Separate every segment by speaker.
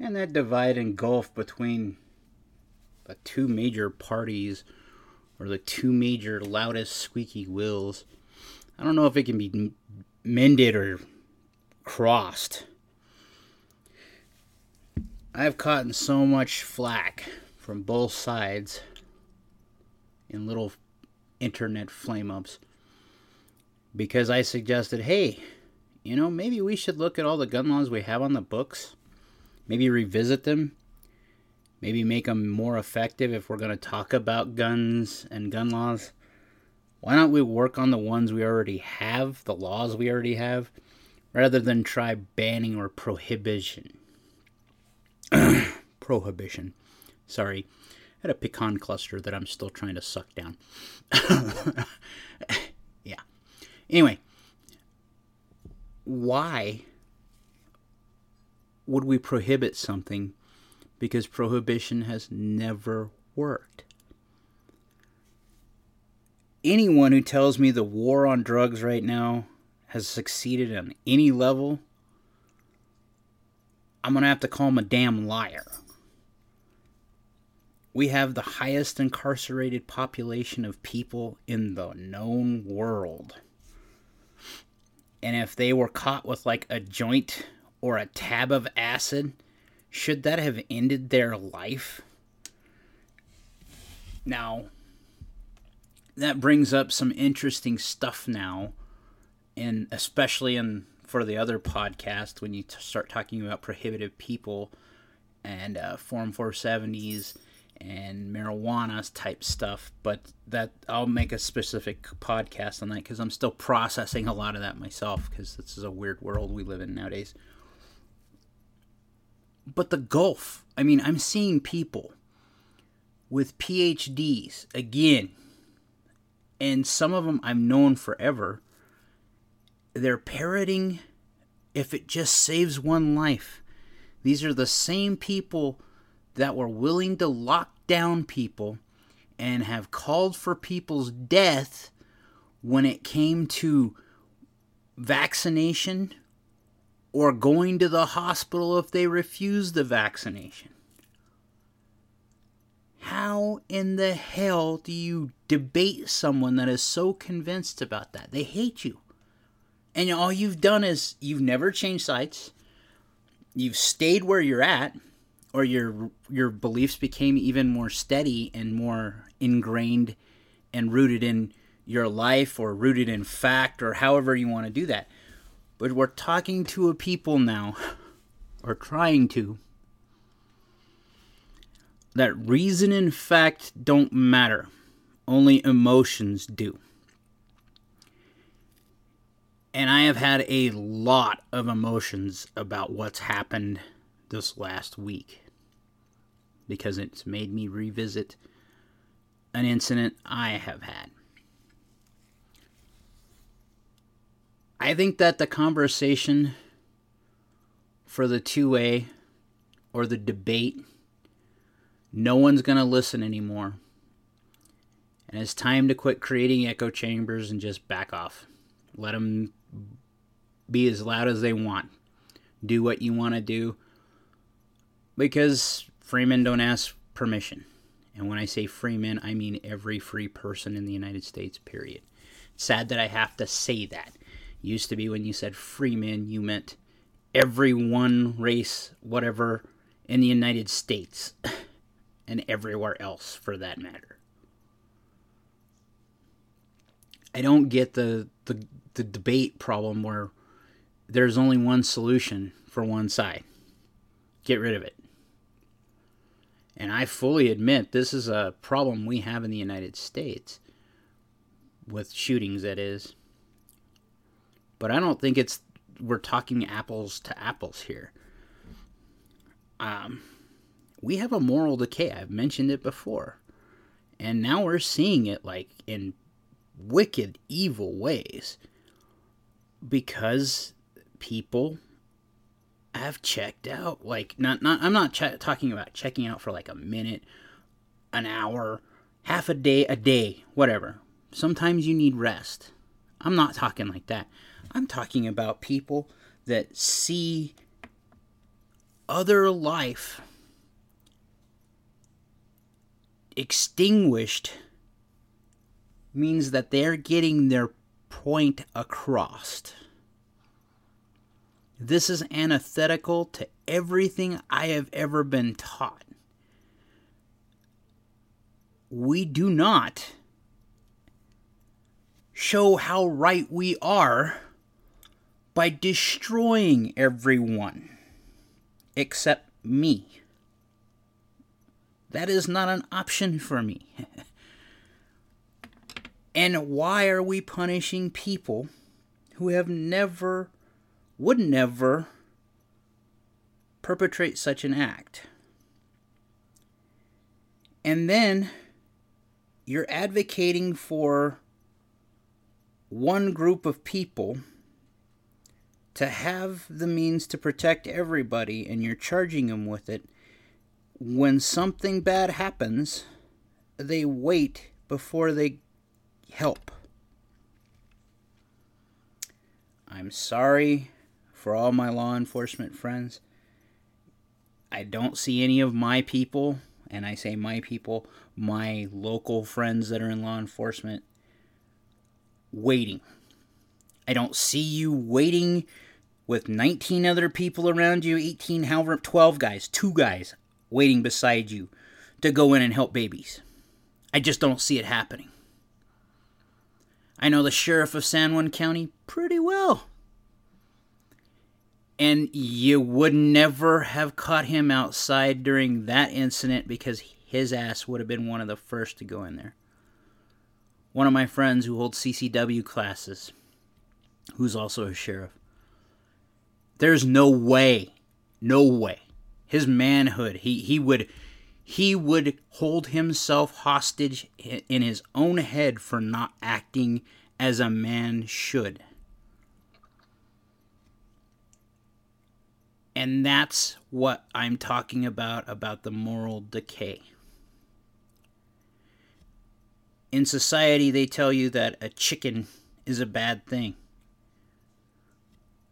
Speaker 1: And that divide and gulf between the two major parties or the two major loudest squeaky wheels, I don't know if it can be mended or crossed. I've caught in so much flack from both sides in little internet flame ups because I suggested, hey, you know, maybe we should look at all the gun laws we have on the books, maybe revisit them, maybe make them more effective if we're going to talk about guns and gun laws. Why don't we work on the ones we already have, the laws we already have, rather than try banning or prohibition? prohibition. Sorry. I had a pecan cluster that I'm still trying to suck down. yeah. Anyway, why would we prohibit something? Because prohibition has never worked. Anyone who tells me the war on drugs right now has succeeded on any level, I'm going to have to call him a damn liar. We have the highest incarcerated population of people in the known world. And if they were caught with like a joint or a tab of acid, should that have ended their life? Now, that brings up some interesting stuff now, and especially in for the other podcast when you t- start talking about prohibitive people and uh, Form 470s and marijuana type stuff. But that I'll make a specific podcast on that because I'm still processing a lot of that myself because this is a weird world we live in nowadays. But the Gulf, I mean, I'm seeing people with PhDs again, and some of them I've known forever. They're parroting if it just saves one life. These are the same people that were willing to lock down people and have called for people's death when it came to vaccination or going to the hospital if they refuse the vaccination. How in the hell do you debate someone that is so convinced about that? They hate you. And all you've done is you've never changed sides. You've stayed where you're at or your your beliefs became even more steady and more ingrained and rooted in your life or rooted in fact or however you want to do that. But we're talking to a people now or trying to that reason and fact don't matter. Only emotions do. And I have had a lot of emotions about what's happened this last week because it's made me revisit an incident I have had. I think that the conversation for the 2A or the debate, no one's going to listen anymore. And it's time to quit creating echo chambers and just back off. Let them be as loud as they want. Do what you want to do. Because freemen don't ask permission. And when I say freemen, I mean every free person in the United States, period. sad that I have to say that. Used to be when you said freeman, you meant every one race, whatever, in the United States and everywhere else for that matter. I don't get the, the, the debate problem where there's only one solution for one side. Get rid of it. And I fully admit this is a problem we have in the United States with shootings, that is. But I don't think it's we're talking apples to apples here. Um, we have a moral decay. I've mentioned it before, and now we're seeing it like in wicked, evil ways because people have checked out. Like, not, not I'm not ch- talking about checking out for like a minute, an hour, half a day, a day, whatever. Sometimes you need rest. I'm not talking like that. I'm talking about people that see other life extinguished means that they're getting their point across. This is antithetical to everything I have ever been taught. We do not show how right we are by destroying everyone except me. That is not an option for me. and why are we punishing people who have never, would never perpetrate such an act? And then you're advocating for one group of people to have the means to protect everybody and you're charging them with it, when something bad happens, they wait before they help. I'm sorry for all my law enforcement friends. I don't see any of my people, and I say my people, my local friends that are in law enforcement, waiting. I don't see you waiting with 19 other people around you, 18, however, 12 guys, two guys waiting beside you to go in and help babies. I just don't see it happening. I know the sheriff of San Juan County pretty well. And you would never have caught him outside during that incident because his ass would have been one of the first to go in there. One of my friends who holds CCW classes, who's also a sheriff, there's no way, no way. His manhood, he, he would he would hold himself hostage in his own head for not acting as a man should. And that's what I'm talking about about the moral decay. In society, they tell you that a chicken is a bad thing.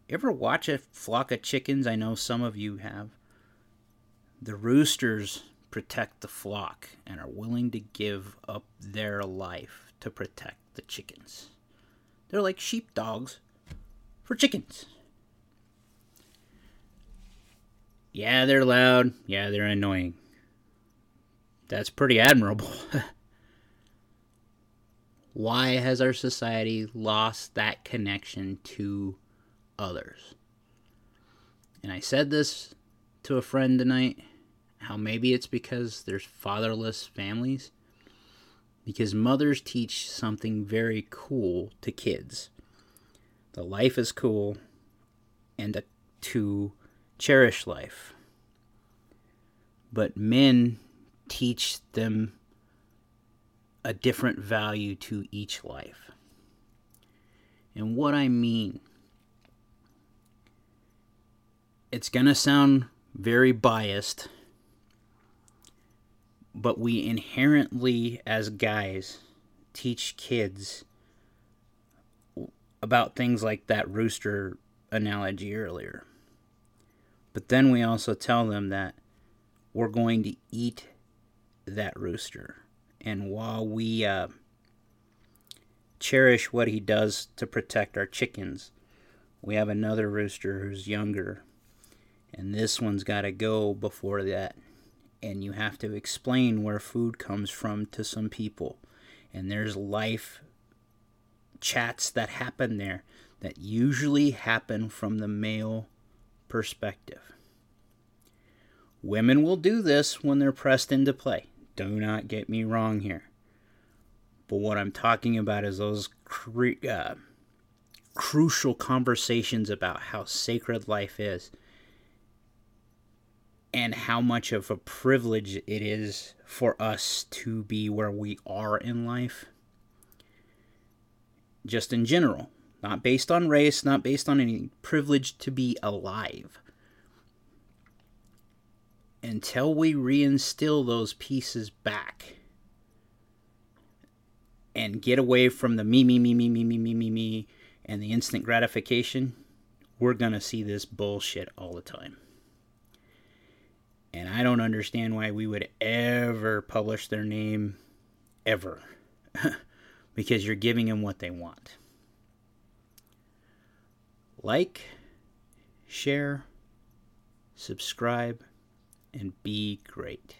Speaker 1: Ever watch a flock of chickens? I know some of you have. The roosters protect the flock and are willing to give up their life to protect the chickens. They're like sheepdogs for chickens. Yeah, they're loud. Yeah, they're annoying. That's pretty admirable. Why has our society lost that connection to others? And I said this to a friend tonight how maybe it's because there's fatherless families. Because mothers teach something very cool to kids. The life is cool and to cherish life. But men teach them a different value to each life. And what I mean, it's going to sound very biased, but we inherently, as guys, teach kids about things like that rooster analogy earlier. But then we also tell them that we're going to eat that rooster. And while we uh, cherish what he does to protect our chickens, we have another rooster who's younger, and this one's got to go before that. And you have to explain where food comes from to some people. And there's life chats that happen there that usually happen from the male perspective. Women will do this when they're pressed into play. Do not get me wrong here. But what I'm talking about is those cre- uh, crucial conversations about how sacred life is and how much of a privilege it is for us to be where we are in life. Just in general, not based on race, not based on any privilege to be alive until we reinstill those pieces back and get away from the me, me, me, me, me, me, me, me, me, and the instant gratification, we're going to see this bullshit all the time. I don't understand why we would ever publish their name ever. because you're giving them what they want. Like, share, subscribe, and be great.